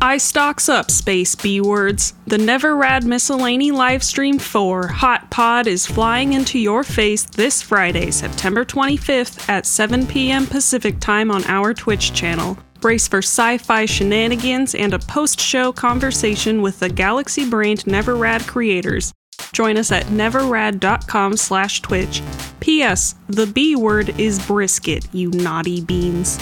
Eyestalks up, Space B Words. The Never Rad Miscellany Livestream 4 Hot Pod is flying into your face this Friday, September 25th at 7 p.m. Pacific Time on our Twitch channel. Brace for sci fi shenanigans and a post show conversation with the galaxy brained Never Rad creators. Join us at neverrad.com slash twitch. P.S. The B word is brisket, you naughty beans.